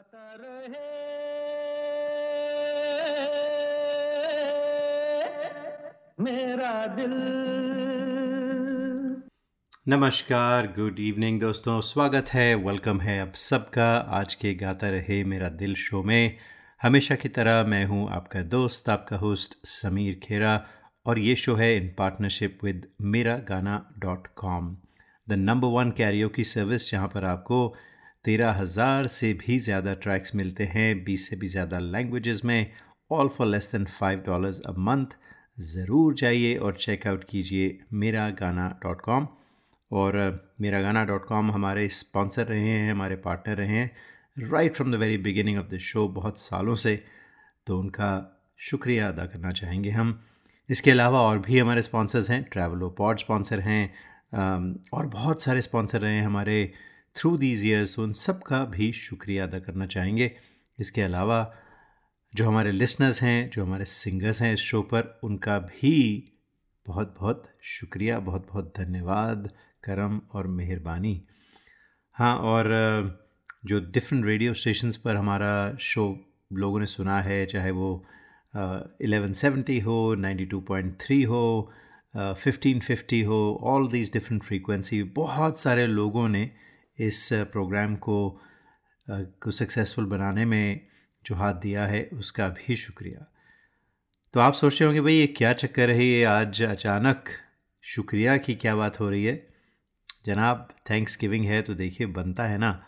गाता रहे। मेरा दिल। नमस्कार गुड इवनिंग दोस्तों, स्वागत है वेलकम है आप सबका। आज के गाता रहे मेरा दिल शो में। हमेशा की तरह मैं हूँ आपका दोस्त, आपका होस्ट समीर खेरा, और ये शो है इन partnership with Mera Gaana dot com the number one Cairo की सर्विस जहाँ पर आपको तेरह हज़ार से भी ज़्यादा ट्रैक्स मिलते हैं, बीस से भी ज़्यादा लैंग्वेजेस में all for less than five dollars a month ज़रूर जाइए और चेकआउट कीजिए मेरा गाना डॉट कॉम और मेरा गाना डॉट कॉम हमारे स्पॉन्सर रहे हैं, हमारे पार्टनर रहे हैं right from the very beginning of the show बहुत सालों से। तो उनका शुक्रिया अदा करना चाहेंगे हम। इसके अलावा और भी हमारे स्पॉन्सर्स हैं ट्रैवलो पॉड स्पॉन्सर हैं और बहुत सारे स्पॉन्सर रहे हैं हमारे थ्रू दीज ईयर्स उन सब का भी शुक्रिया अदा करना चाहेंगे। इसके अलावा, जो हमारे लिसनर्स हैं, जो हमारे सिंगर्स हैं इस शो पर, उनका भी बहुत बहुत शुक्रिया बहुत बहुत धन्यवाद, करम और मेहरबानी। हाँ और जो डिफरेंट रेडियो स्टेशंस पर हमारा शो लोगों ने सुना है, चाहे वो एलेवन सेवेंटी हो नाइन्टी टू पॉइंट थ्री हो फिफ्टीन फिफ्टी हो ऑल दीज डिफरेंट फ्रीक्वेंसी बहुत सारे लोगों ने इस प्रोग्राम को को सक्सेसफुल बनाने में जो हाथ दिया है, उसका भी शुक्रिया। तो आप सोच रहे होंगे, भाई ये क्या चक्कर है? ये आज अचानक शुक्रिया की क्या बात हो रही है? जनाब थैंक्स गिविंग है तो देखिए, बनता है ना।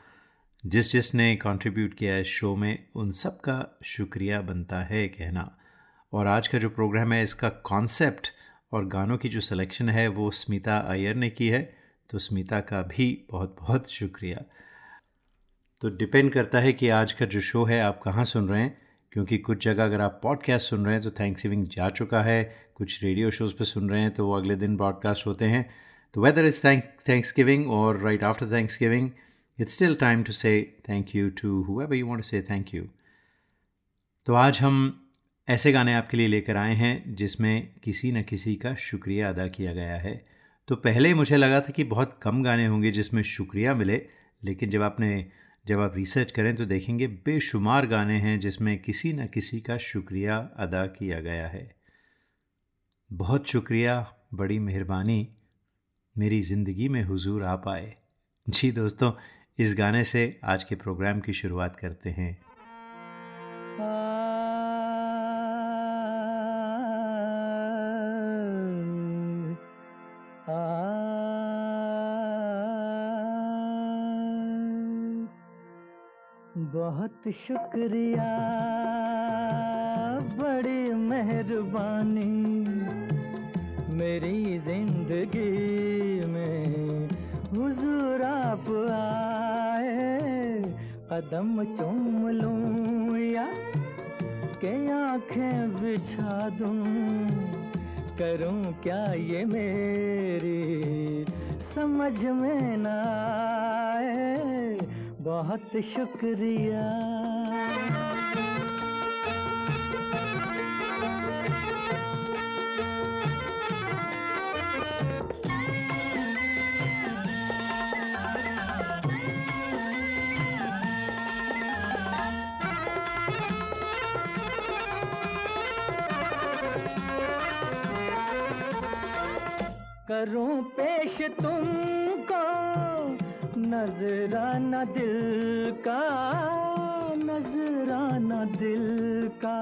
जिस जिसने कंट्रीब्यूट किया है शो में, उन सब का शुक्रिया बनता है कहना। और आज का जो प्रोग्राम है, इसका कॉन्सेप्ट और गानों की जो सिलेक्शन है, वो स्मिता अय्यर ने की है। तो स्मिता का भी बहुत बहुत शुक्रिया। तो डिपेंड करता है कि आज का जो शो है, आप कहाँ सुन रहे हैं, क्योंकि कुछ जगह अगर आप पॉडकास्ट सुन रहे हैं तो थैंक्स गिविंग जा चुका है, कुछ रेडियो शोज़ पे सुन रहे हैं तो वो अगले दिन ब्रॉडकास्ट होते हैं। तो weather is thank Thanksgiving और right after Thanksgiving it's still time to say thank you to whoever you want to say thank you तो आज हम ऐसे गाने आपके लिए लेकर आए हैं, जिसमें किसी न किसी का शुक्रिया अदा किया गया है। तो पहले मुझे लगा था कि बहुत कम गाने होंगे जिसमें शुक्रिया मिले, लेकिन जब आपने, जब आप रिसर्च करें तो देखेंगे बेशुमार गाने हैं जिसमें किसी न किसी का शुक्रिया अदा किया गया है। बहुत शुक्रिया, बड़ी मेहरबानी। मेरी ज़िंदगी में हुजूर आप आए। जी दोस्तों, इस गाने से आज के प्रोग्राम की शुरुआत करते हैं। बहुत शुक्रिया। बड़ी मेहरबानी मेरी ज़िंदगी में। हुजूर आप आए, कदम चूम लूँ या के आँखें बिछा दूँ? करूँ क्या ये मेरी समझ में ना आए? बहुत शुक्रिया। करूँ पेश तुमको नजराना दिल का, नजराना दिल का।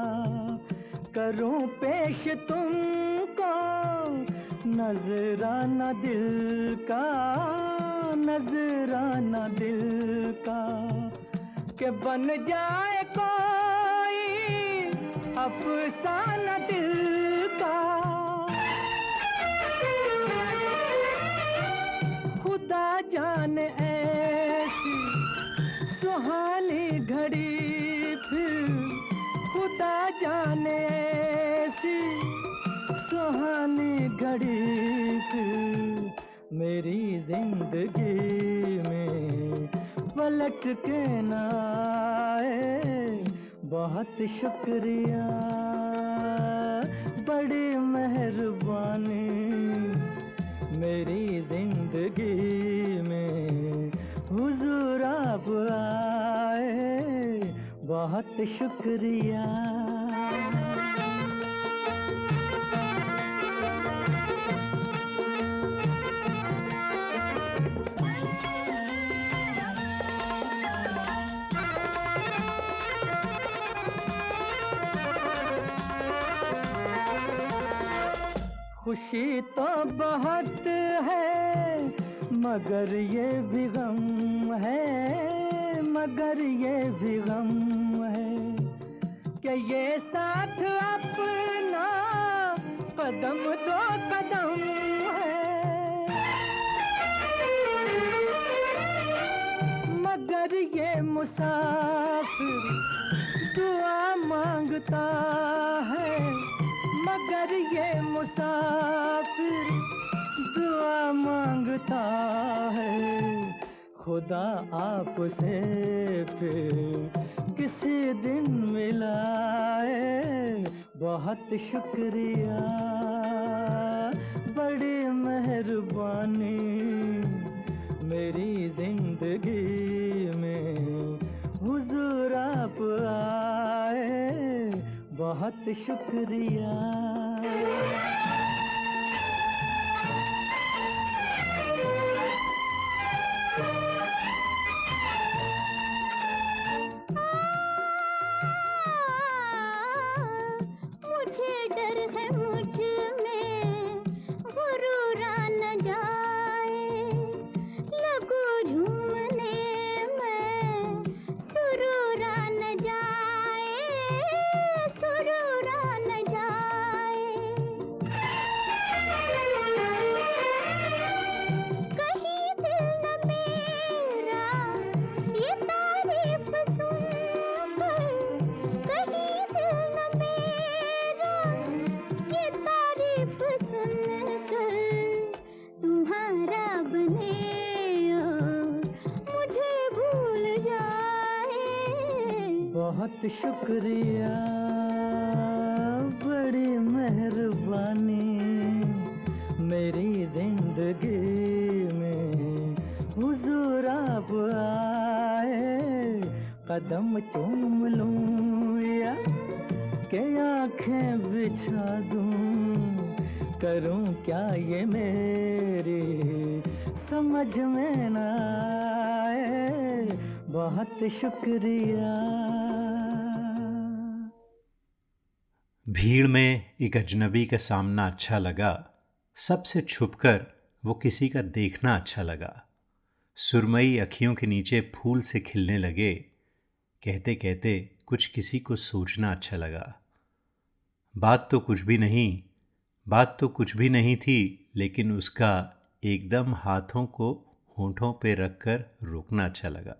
करो पेश तुमको, नजराना दिल का, नजराना दिल का। के बन जाए कोई अफसाना दिल जाने ऐसी सुहानी घड़ी मेरी ज़िंदगी में पलट के ना आए। बहुत शुक्रिया। बड़ी मेहरबानी मेरी ज़िंदगी में हुजूर आप आए। बहुत शुक्रिया। मगर ये शुक्रिया। बड़ी मेहरबानी मेरी ज़िंदगी में। हुजूर आप आए बहुत शुक्रिया। शुक्रिया। बड़ी मेहरबानी मेरी ज़िंदगी में। हुजूर आप आए, कदम चूम लूँ या के आँखें बिछा दूँ? करूँ क्या ये मेरी? समझ में न आए, बहुत शुक्रिया। भीड़ में एक अजनबी का सामना अच्छा लगा। सबसे छुपकर वो किसी का देखना अच्छा लगा। सुरमई अखियों के नीचे फूल से खिलने लगे। कहते कहते कुछ किसी को सोचना अच्छा लगा। बात तो कुछ भी नहीं, बात तो कुछ भी नहीं थी, लेकिन उसका एकदम हाथों को होठों पे रखकर रोकना अच्छा लगा।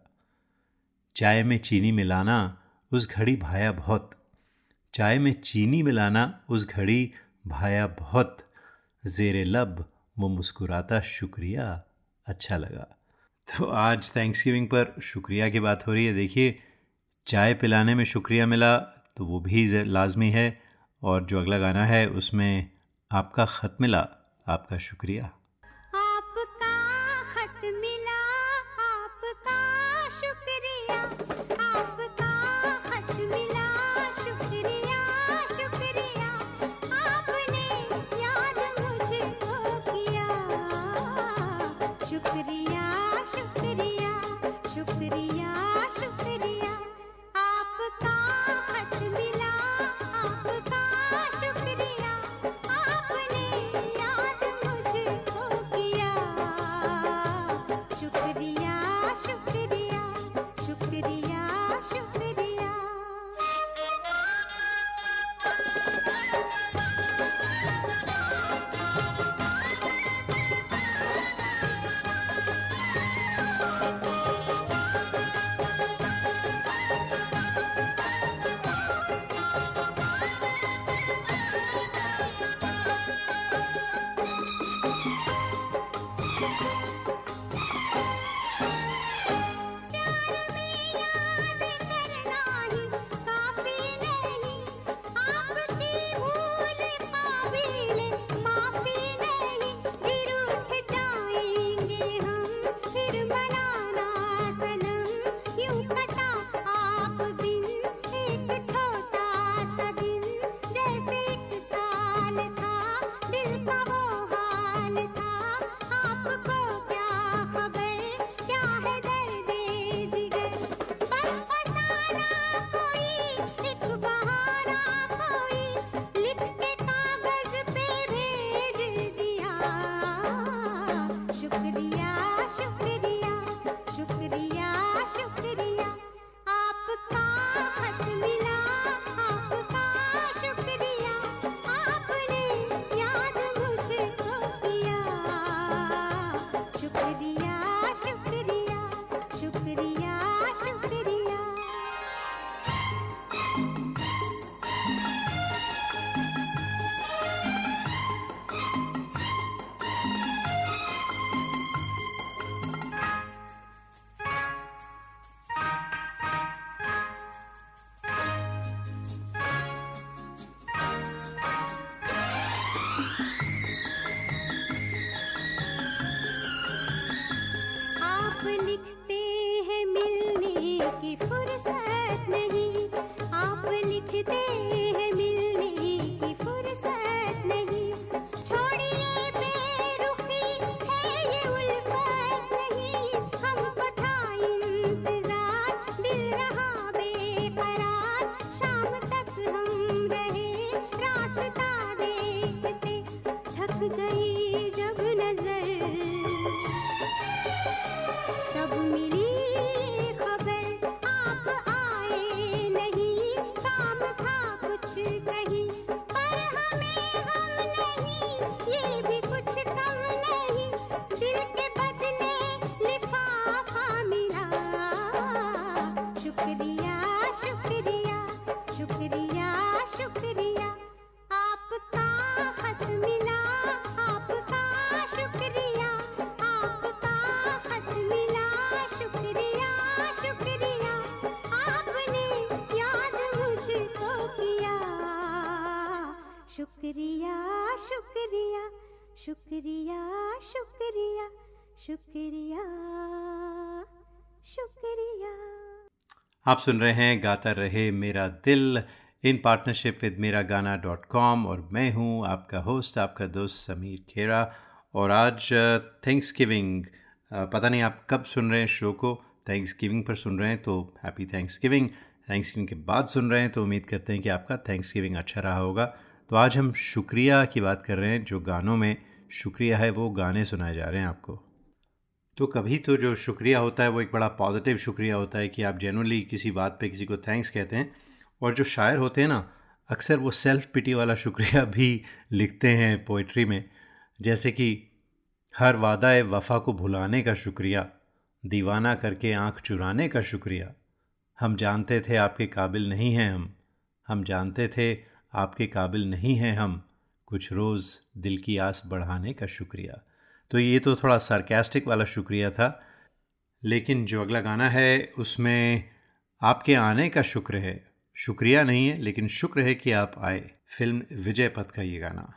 चाय में चीनी मिलाना उस घड़ी भाया बहुत। चाय में चीनी मिलाना उस घड़ी भाया बहुत जेर लब वो मुस्कुराता शुक्रिया अच्छा लगा। तो आज थैंक्स गिविंग पर शुक्रिया की बात हो रही है। देखिए, चाय पिलाने में शुक्रिया मिला तो वो भी लाजमी है और जो अगला गाना है उसमें आपका ख़त मिला, आपका शुक्रिया। If शुक्रिया शुक्रिया शुक्रिया शुक्रिया शुक्रिया शुक्रिया। आप सुन रहे हैं गाता रहे मेरा दिल इन पार्टनरशिप विद मेरा गाना डॉट कॉम और मैं हूँ आपका होस्ट आपका दोस्त समीर खेरा। और आज थैंक्स गिविंग पता नहीं आप कब सुन रहे हैं शो को। थैंक्स गिविंग पर सुन रहे हैं तो happy Thanksgiving Thanksgiving के बाद सुन रहे हैं तो उम्मीद करते हैं कि आपका थैंक्स गिविंग अच्छा रहा होगा। तो आज हम शुक्रिया की बात कर रहे हैं, जो गानों में शुक्रिया है, वो गाने सुनाए जा रहे हैं आपको। तो कभी तो जो शुक्रिया होता है, वो एक बड़ा पॉजिटिव शुक्रिया होता है कि आप जेनुअली किसी बात पे किसी को थैंक्स कहते हैं। और जो शायर होते हैं ना, अक्सर वो सेल्फ पिटी वाला शुक्रिया भी लिखते हैं पोइट्री में। जैसे कि, हर वादा वफ़ा को भुलाने का शुक्रिया, दीवाना करके आँख चुराने का शुक्रिया। हम जानते थे आपके काबिल नहीं हैं हम हम जानते थे आपके काबिल नहीं हैं हम, कुछ रोज़ दिल की आस बढ़ाने का शुक्रिया। तो ये तो थोड़ा सार्केस्टिक वाला शुक्रिया था, लेकिन जो अगला गाना है, उसमें आपके आने का शुक्र है। शुक्रिया नहीं है, लेकिन शुक्र है कि आप आए। फ़िल्म विजय पथ का ये गाना।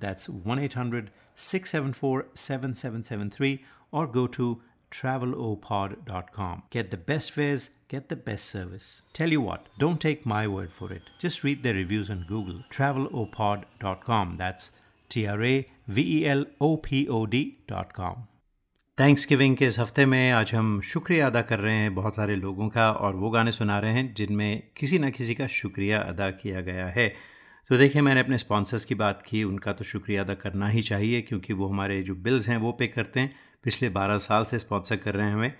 That's 1 800 674 7773 or go to travelopod.com. Get the best fares, get the best service. Tell you what, don't take my word for it. Just read their reviews on Google. travelopod.com. That's T R A V E L O P O D.com. Thanksgiving के इस हफ्ते में आज हम शुक्रिया अदा कर रहे हैं बहुत सारे लोगों का और वो गाने सुना रहे हैं जिनमें किसी न किसी का शुक्रिया अदा किया गया है तो देखिए, मैंने अपने स्पॉन्सर्स की बात की, उनका तो शुक्रिया अदा करना ही चाहिए, क्योंकि वो हमारे जो बिल्स हैं, वो पे करते हैं। पिछले 12 साल से स्पॉन्सर कर रहे हैं हमें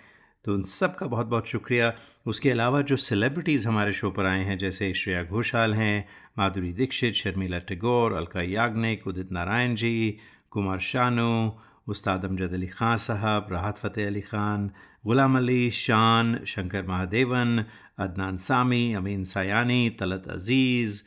तो उन सब का बहुत बहुत शुक्रिया। उसके अलावा जो सेलिब्रिटीज़ हमारे शो पर आए हैं, जैसे श्रेया घोषाल हैं, माधुरी दीक्षित, शर्मिला टैगोर, अलका याग्निक, उदित नारायण जी, कुमार शानू, उस्ताद अमजद अली ख़ान साहब, राहत फ़तेह अली ख़ान, ग़ुलाम अली, शान, शंकर महादेवन, अदनान सामी, अमीन सयानी, तलत अज़ीज़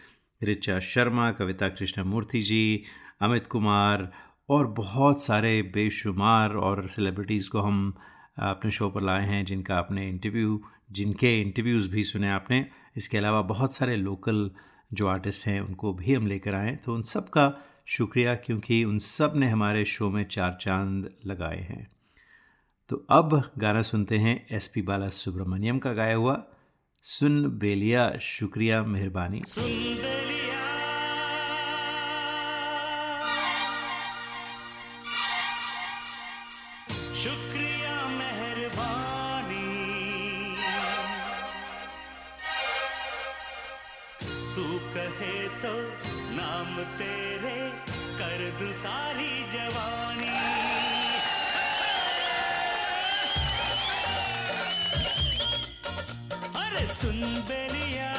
रिचा शर्मा, कविता कृष्णमूर्ति जी, अमित कुमार और बहुत सारे बेशुमार और सेलिब्रिटीज़ को हम अपने शो पर लाए हैं, जिनका आपने इंटरव्यू जिनके इंटरव्यूज़ भी सुने आपने। इसके अलावा बहुत सारे लोकल जो आर्टिस्ट हैं, उनको भी हम लेकर आए तो उन सब का शुक्रिया, क्योंकि उन सबने हमारे शो में चार चाँद लगाए हैं। तो अब गाना सुनते हैं एस पी बाला सुब्रमण्यम का गाया हुआ, सुन बेलिया, शुक्रिया, मेहरबानी। शुक्रिया சுன்பெலியா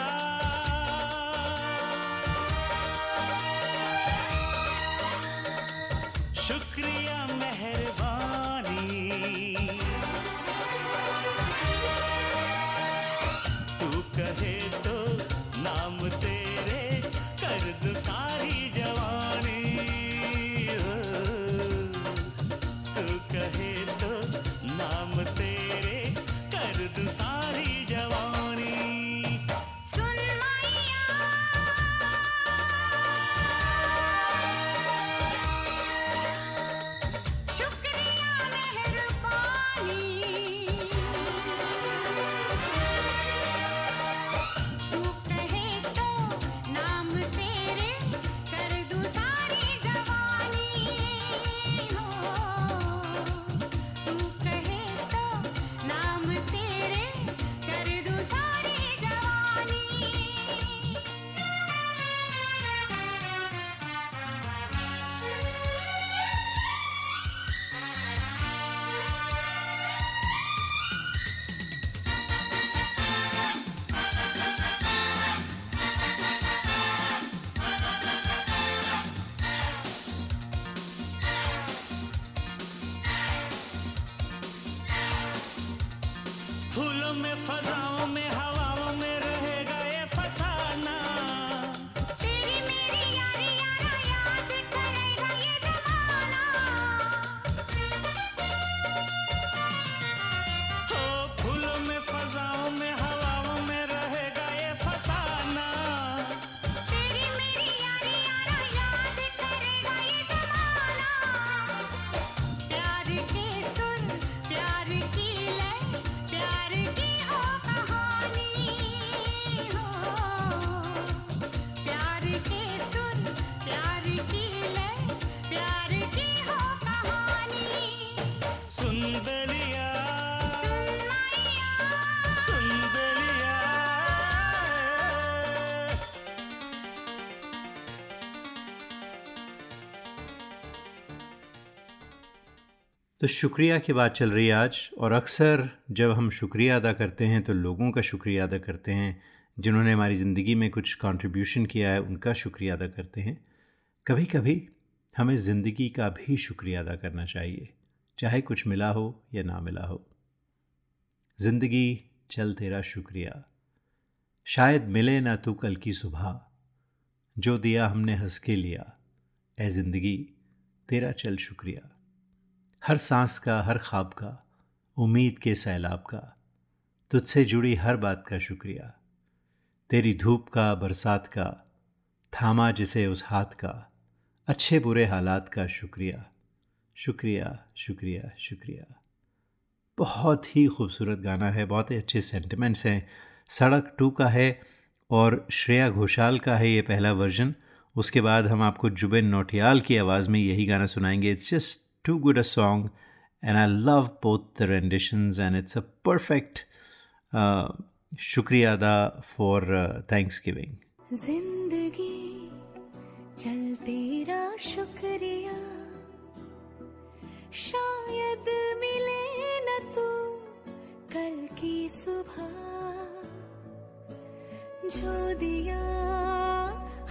तो शुक्रिया की बात चल रही है आज। और अक्सर जब हम शुक्रिया अदा करते हैं तो लोगों का शुक्रिया अदा करते हैं। जिन्होंने हमारी ज़िंदगी में कुछ कंट्रीब्यूशन किया है, उनका शुक्रिया अदा करते हैं। कभी कभी हमें ज़िंदगी का भी शुक्रिया अदा करना चाहिए, चाहे कुछ मिला हो या ना मिला हो। ज़िंदगी चल तेरा शुक्रिया। शायद मिले ना तू कल की सुबह। जो दिया हमने हंस के लिया ए ज़िंदगी तेरा चल शुक्रिया। हर सांस का, हर ख्वाब का, उम्मीद के सैलाब का, तुझसे जुड़ी हर बात का शुक्रिया। तेरी धूप का, बरसात का, थामा जिसे उस हाथ का, अच्छे बुरे हालात का शुक्रिया। शुक्रिया शुक्रिया शुक्रिया। बहुत ही खूबसूरत गाना है, बहुत ही अच्छे सेंटिमेंट्स हैं। सड़क टू का है और श्रेया घोषाल का है ये पहला वर्जन उसके बाद हम आपको जुबिन नोटियाल की आवाज़ में यही गाना सुनाएँगे। It's just too good a song, and I love both the renditions, and it's a perfect uh, shukriya ada for uh, Thanksgiving. जिंदगी चल तेरा शुक्रिया शायद मिले न तू कल की सुबह जो दिया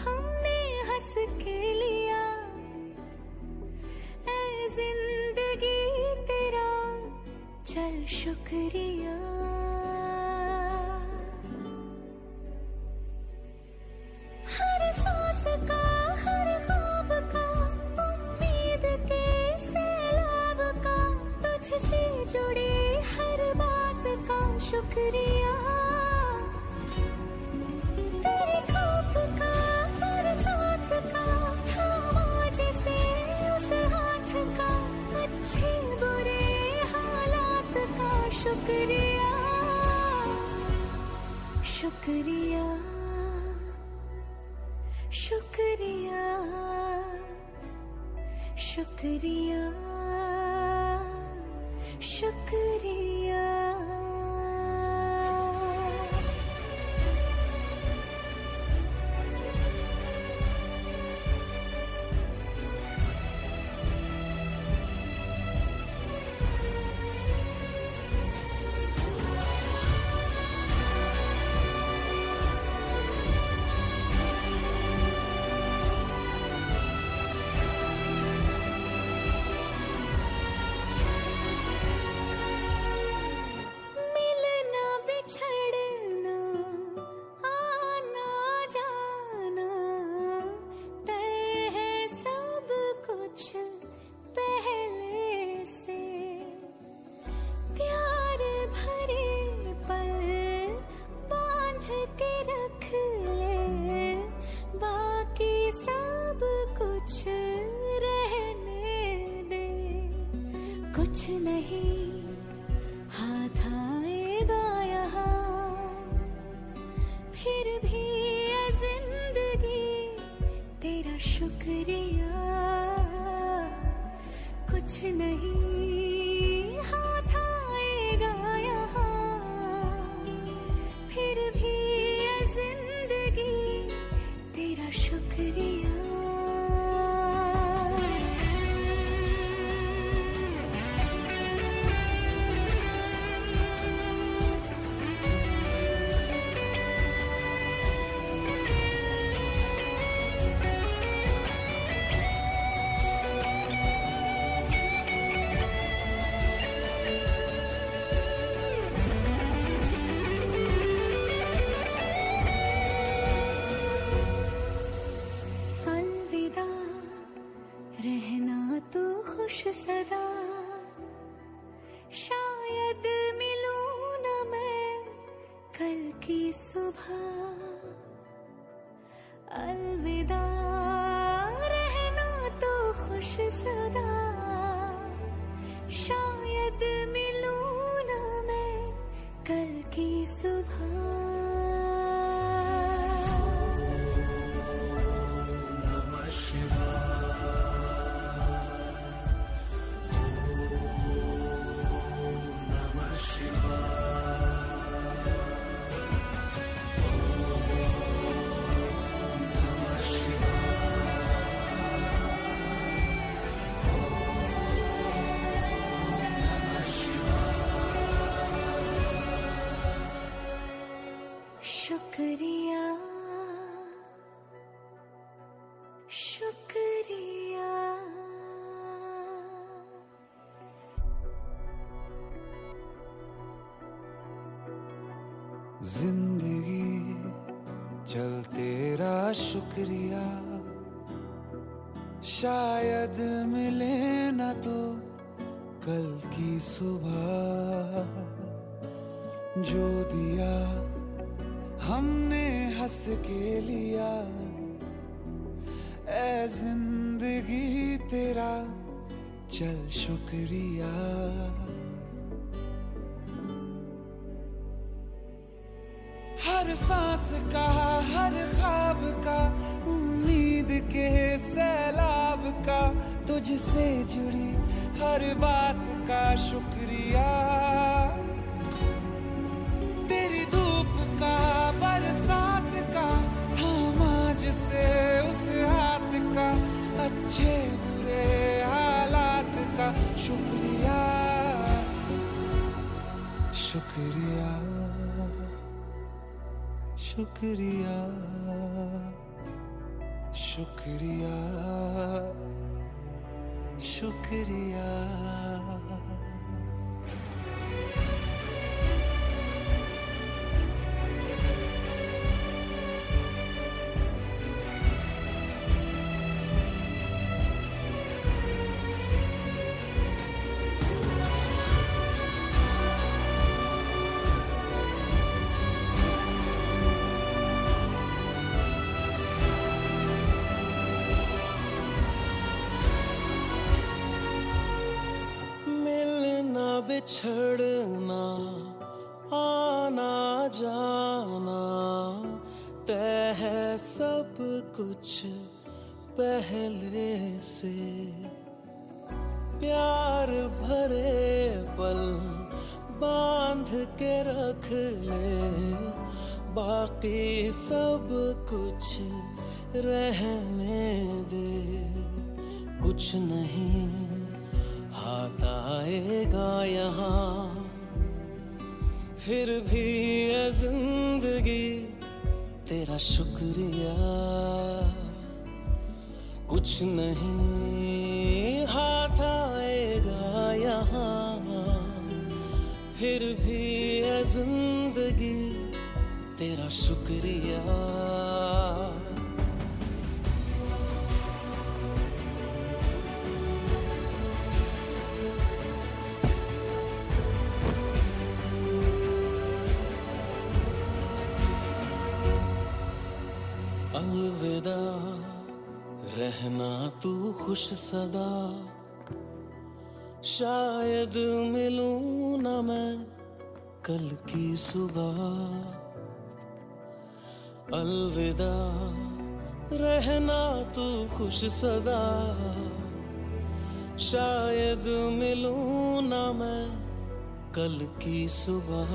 हमने हंस के लिया ज़िंदगी तेरा। चल शुक्रिया। हर सांस का, हर ख्वाब का, उम्मीद के सैलाब का, तुझसे जुड़ी हर बात का शुक्रिया। शुक्रिया शुक्रिया शुक्रिया शुक्रिया। की सुबह ज़िंदगी चल तेरा शुक्रिया। शायद मिले ना तो कल की सुबह। जो दिया हमने हंस के लिया। ए ज़िंदगी तेरा चल शुक्रिया। सांस का, हर ख्वाब का, उम्मीद के सैलाब का, तुझसे जुड़ी हर बात का शुक्रिया। तेरी धूप का, बरसात का, थामा जिसे उस हाथ का, अच्छे बुरे हालात का शुक्रिया। शुक्रिया। शुक्रिया शुक्रिया शुक्रिया। बिछड़ना आना जाना तय है सब कुछ पहले से। प्यार भरे पल बाँध के रख ले, बाकी सब कुछ रहने दे। कुछ नहीं आएगा यहाँ। फिर भी है ज़िंदगी, तेरा शुक्रिया। कुछ नहीं, हाथ आएगा यहाँ। फिर भी है ज़िंदगी, तेरा शुक्रिया। अलविदा रहना तू खुश सदा। शायद मिलूं ना मैं कल की सुबह। अलविदा, रहना तू खुश सदा। शायद मिलूं ना मैं कल की सुबह।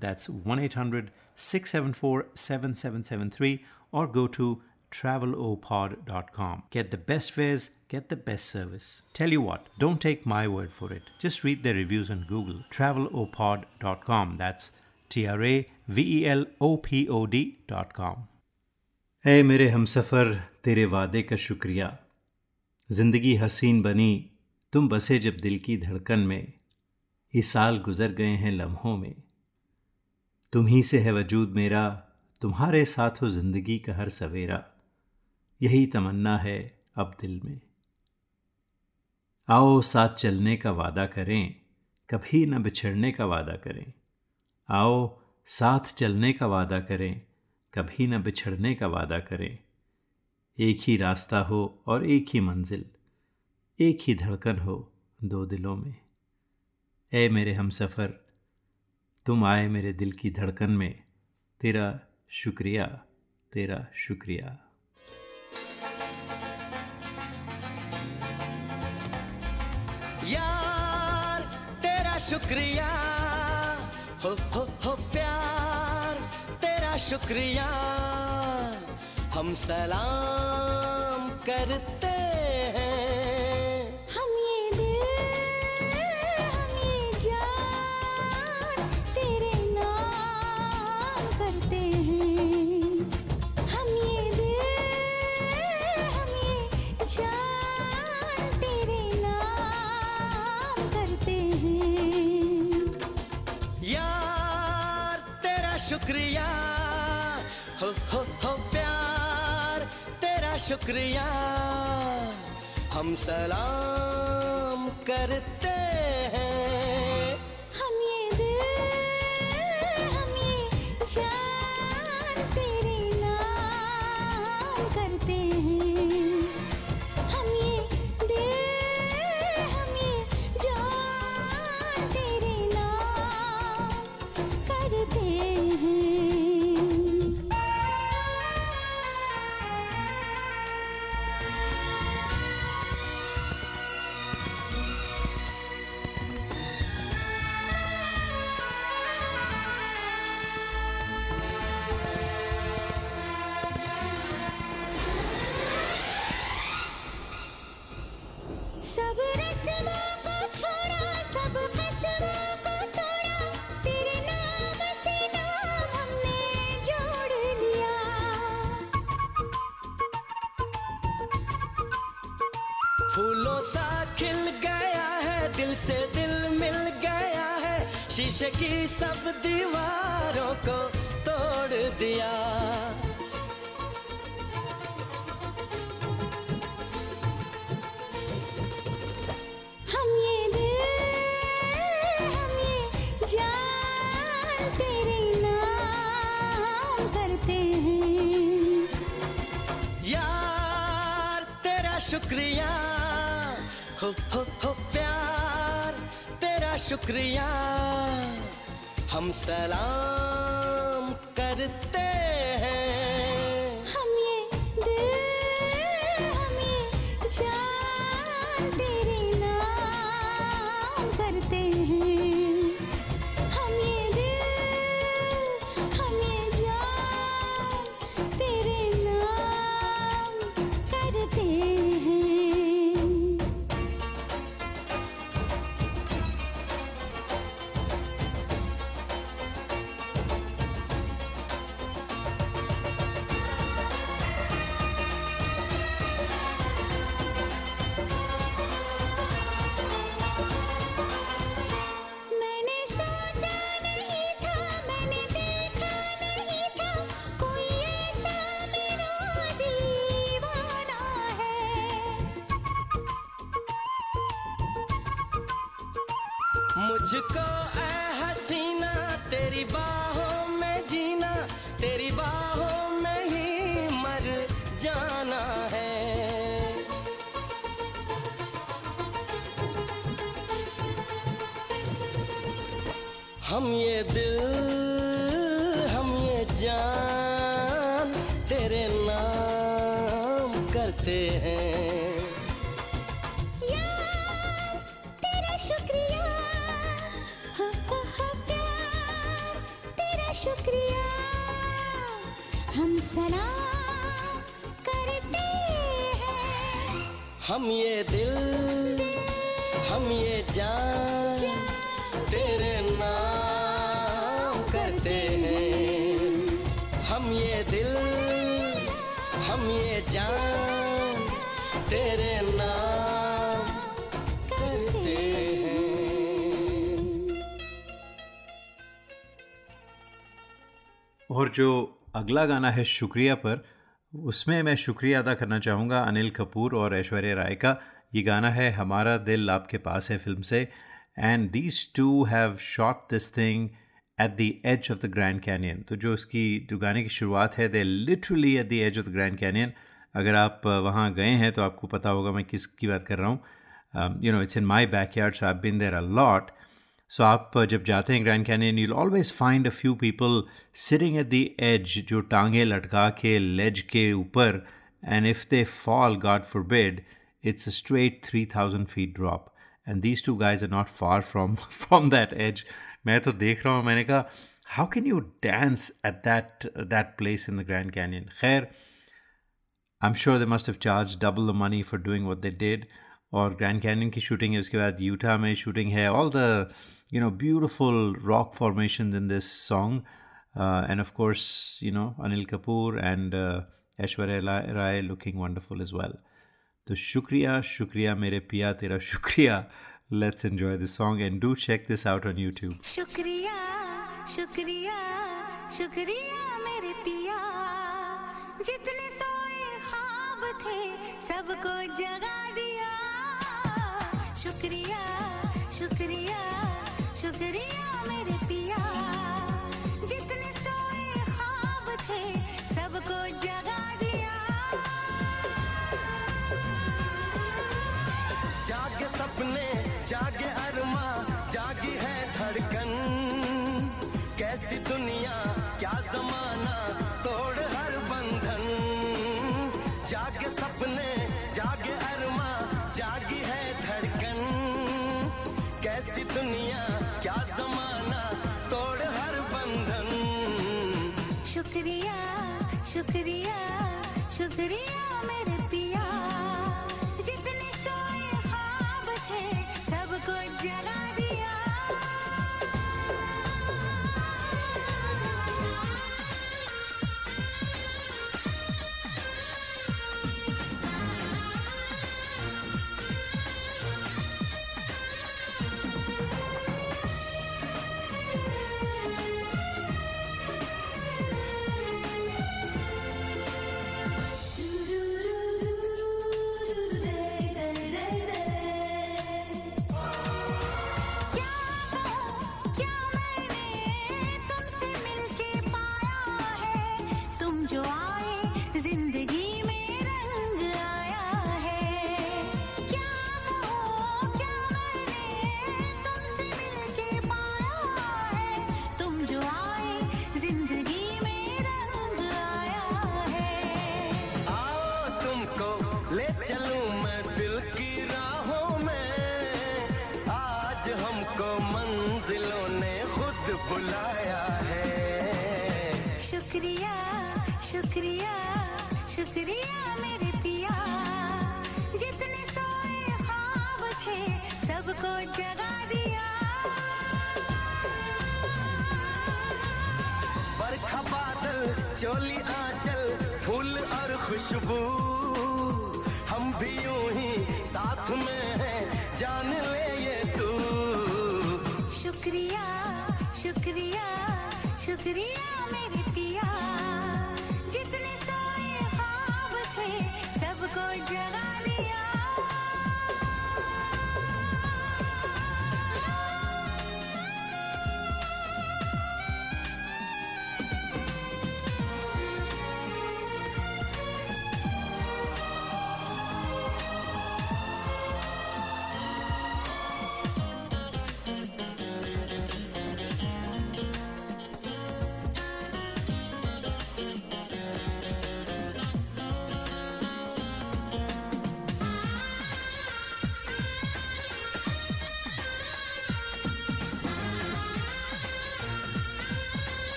That's 1 800 674 7773 or go to travelopod.com. Get the best fares, get the best service. Tell you what, don't take my word for it. Just read their reviews on Google. Travelopod.com. That's T R A V E L O P O D.com. ए मेरे हमसफ़र तेरे वादे का शुक्रिया ज़िंदगी हसीन बनी तुम बसे जब दिल की धड़कन में ये साल गुजर गए हैं लम्हों में तुम ही से है वजूद मेरा, तुम्हारे साथ हो ज़िंदगी का हर सवेरा। यही तमन्ना है अब दिल में। आओ साथ चलने का वादा करें, कभी न बिछड़ने का वादा करें। आओ साथ चलने का वादा करें, कभी न बिछड़ने का वादा करें। एक ही रास्ता हो और एक ही मंजिल, एक ही धड़कन हो दो दिलों में। ए मेरे हमसफ़र तुम आए मेरे दिल की धड़कन में। तेरा शुक्रिया तेरा शुक्रिया। यार, तेरा शुक्रिया। हो हो हो, प्यार, तेरा शुक्रिया। हम सलाम करते शुक्रिया। हम सलाम करते शुक्रिया। हम सलाम हम ये दिल हम ये जान तेरे नाम करते हैं। तेरा शुक्रिया हो हो हो प्यार। तेरा शुक्रिया हम सलाम करते हैं। हम ये दिल। हम ये जान। तेरे नाम करते हैं। और जो अगला गाना है शुक्रिया पर, उसमें मैं शुक्रिया अदा करना चाहूँगा अनिल कपूर और ऐश्वर्या राय का। ये गाना है, हमारा दिल आपके पास है फ़िल्म से। And these two have shot this thing at the edge of the Grand Canyon तो जो उसकी जो गाने की शुरुआत है they literally at the edge of the Grand Canyon अगर आप वहाँ गए हैं तो आपको पता होगा मैं किस, की बात कर रहा हूँ। You know it's in my back yard so I been there a lot so आप जब जाते हैं Grand Canyon you always find a few people sitting at the edge जो टांगे लटका के लेज के ऊपर and if they fall God forbid it's a straight three thousand feet drop and these two guys are not far from from that edge मैं तो देख रहा हूँ, मैंने कहा how can you dance at that that place in the Grand Canyon खैर I'm sure they must have charged double the money for doing what they did. और Grand Canyon की शूटिंग है उसके बाद यूटा में शूटिंग है all the you know beautiful rock formation in this song and of course you know Anil Kapoor and Aishwarya Rai looking wonderful as well तो शुक्रिया शुक्रिया मेरे पिया तेरा शुक्रिया let's enjoy this song and do check this out on YouTube शुक्रिया शुक्रिया शुक्रिया मेरे पिया जितने सबको जगा दिया। शुक्रिया शुक्रिया शुक्रिया।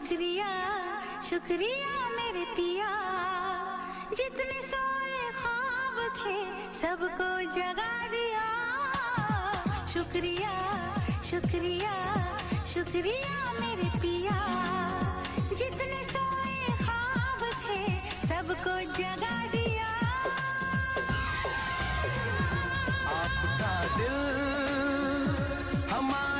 शुक्रिया शुक्रिया मेरे पिया। जितने सोए ख्वाब थे, सबको जगा दिया। शुक्रिया शुक्रिया शुक्रिया मेरे पिया। जितने सोए ख्वाब थे, सबको जगा दिया। आपका दिल हमारा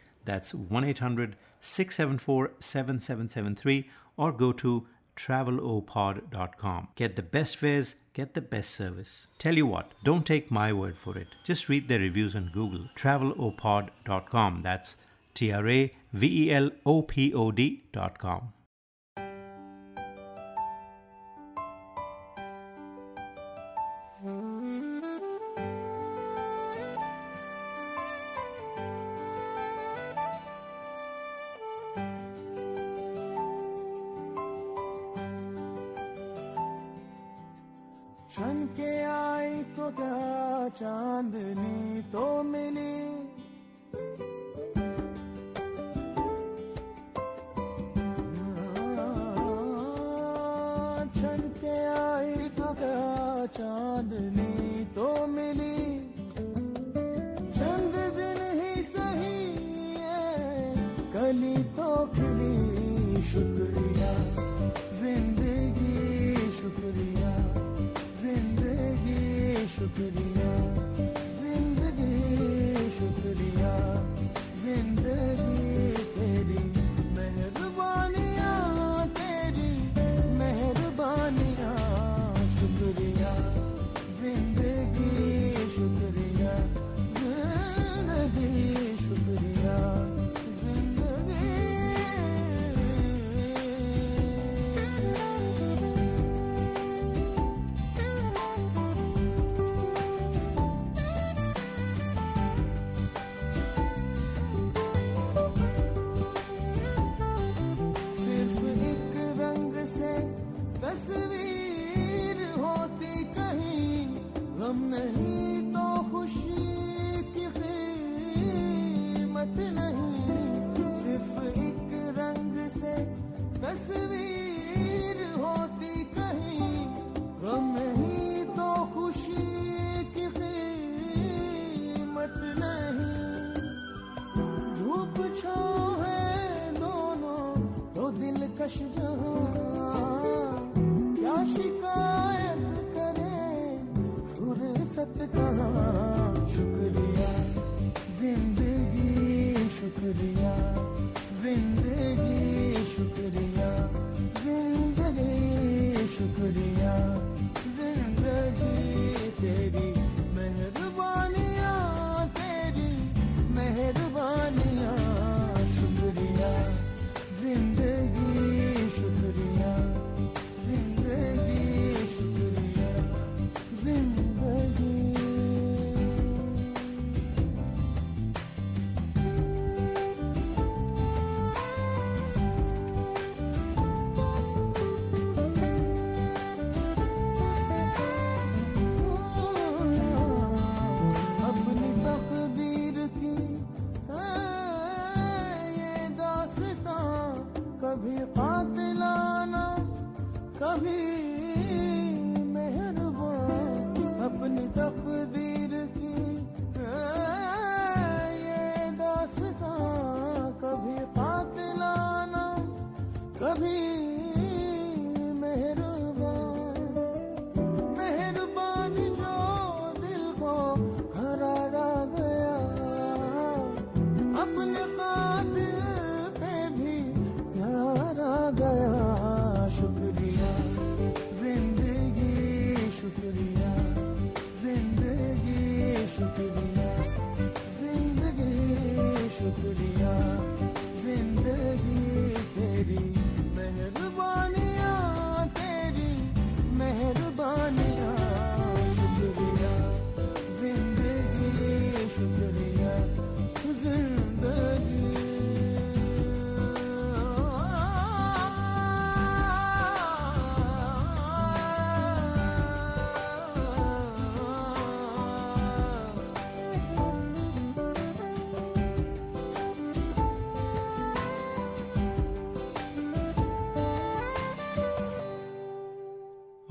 That's 1 800 674 7773 or go to travelopod.com. Get the best fares, get the best service. Tell you what, don't take my word for it. Just read the reviews on Google. Travelopod.com. That's T R A V E L O P O D.com.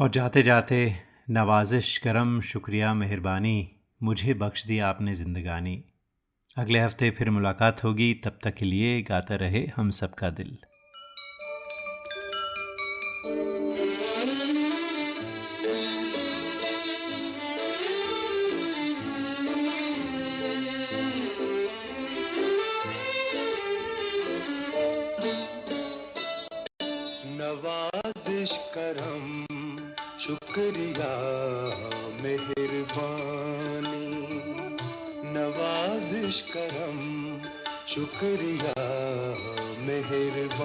और जाते जाते, नवाजिश, करम, शुक्रिया, मेहरबानी, मुझे बख्श दिया आपने ज़िंदगानी। अगले हफ़्ते फिर मुलाकात होगी, तब तक के लिए गाता रहे हम सबका दिल। शुक्रिया, मेहरबानी। नवाजिश करम, शुक्रिया, मेहरबानी।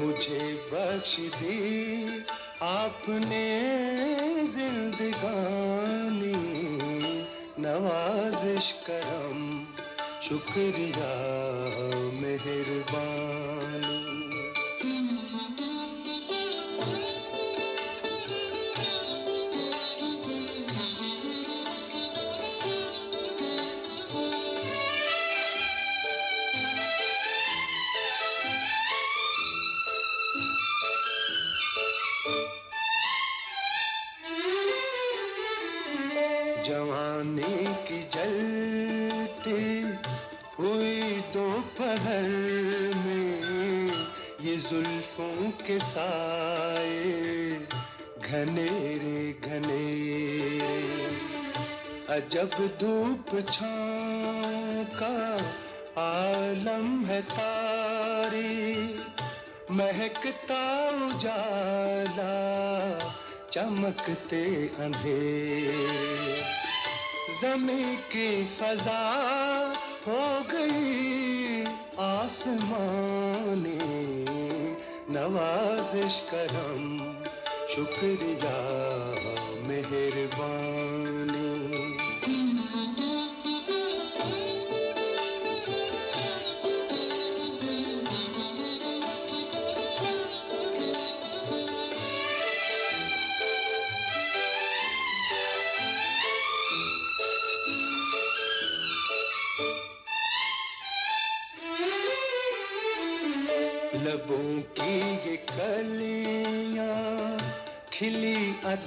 मुझे बख्श दी आपने जिंदगानी। नवाजिश करम, शुक्रिया, मेहरबानी। धूप का आलम है तारी। महकता उजाला चमकते अंधेरे। जमी की फजा हो गई आसमानी। नवाजिश करम शुक्रिया मेहरबानी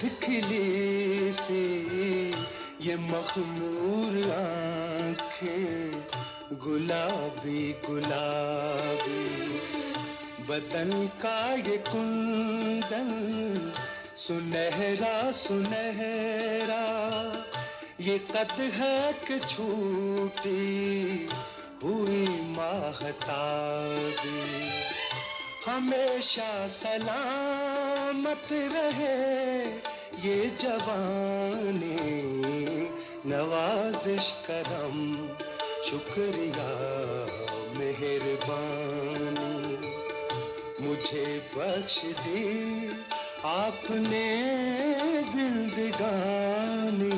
खिली से ये मखमूर आँखें, गुलाबी गुलाबी। बदन का ये कुंदन, सुनहरा सुनहरा, ये कद है कि छूटी, हुई माहताबी हमेशा सलामत रहे ये जवानी नवाजिश करम, शुक्रिया मेहरबानी। मुझे बख्श दी आपने जिंदगानी,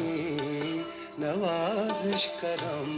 नवाजिश करम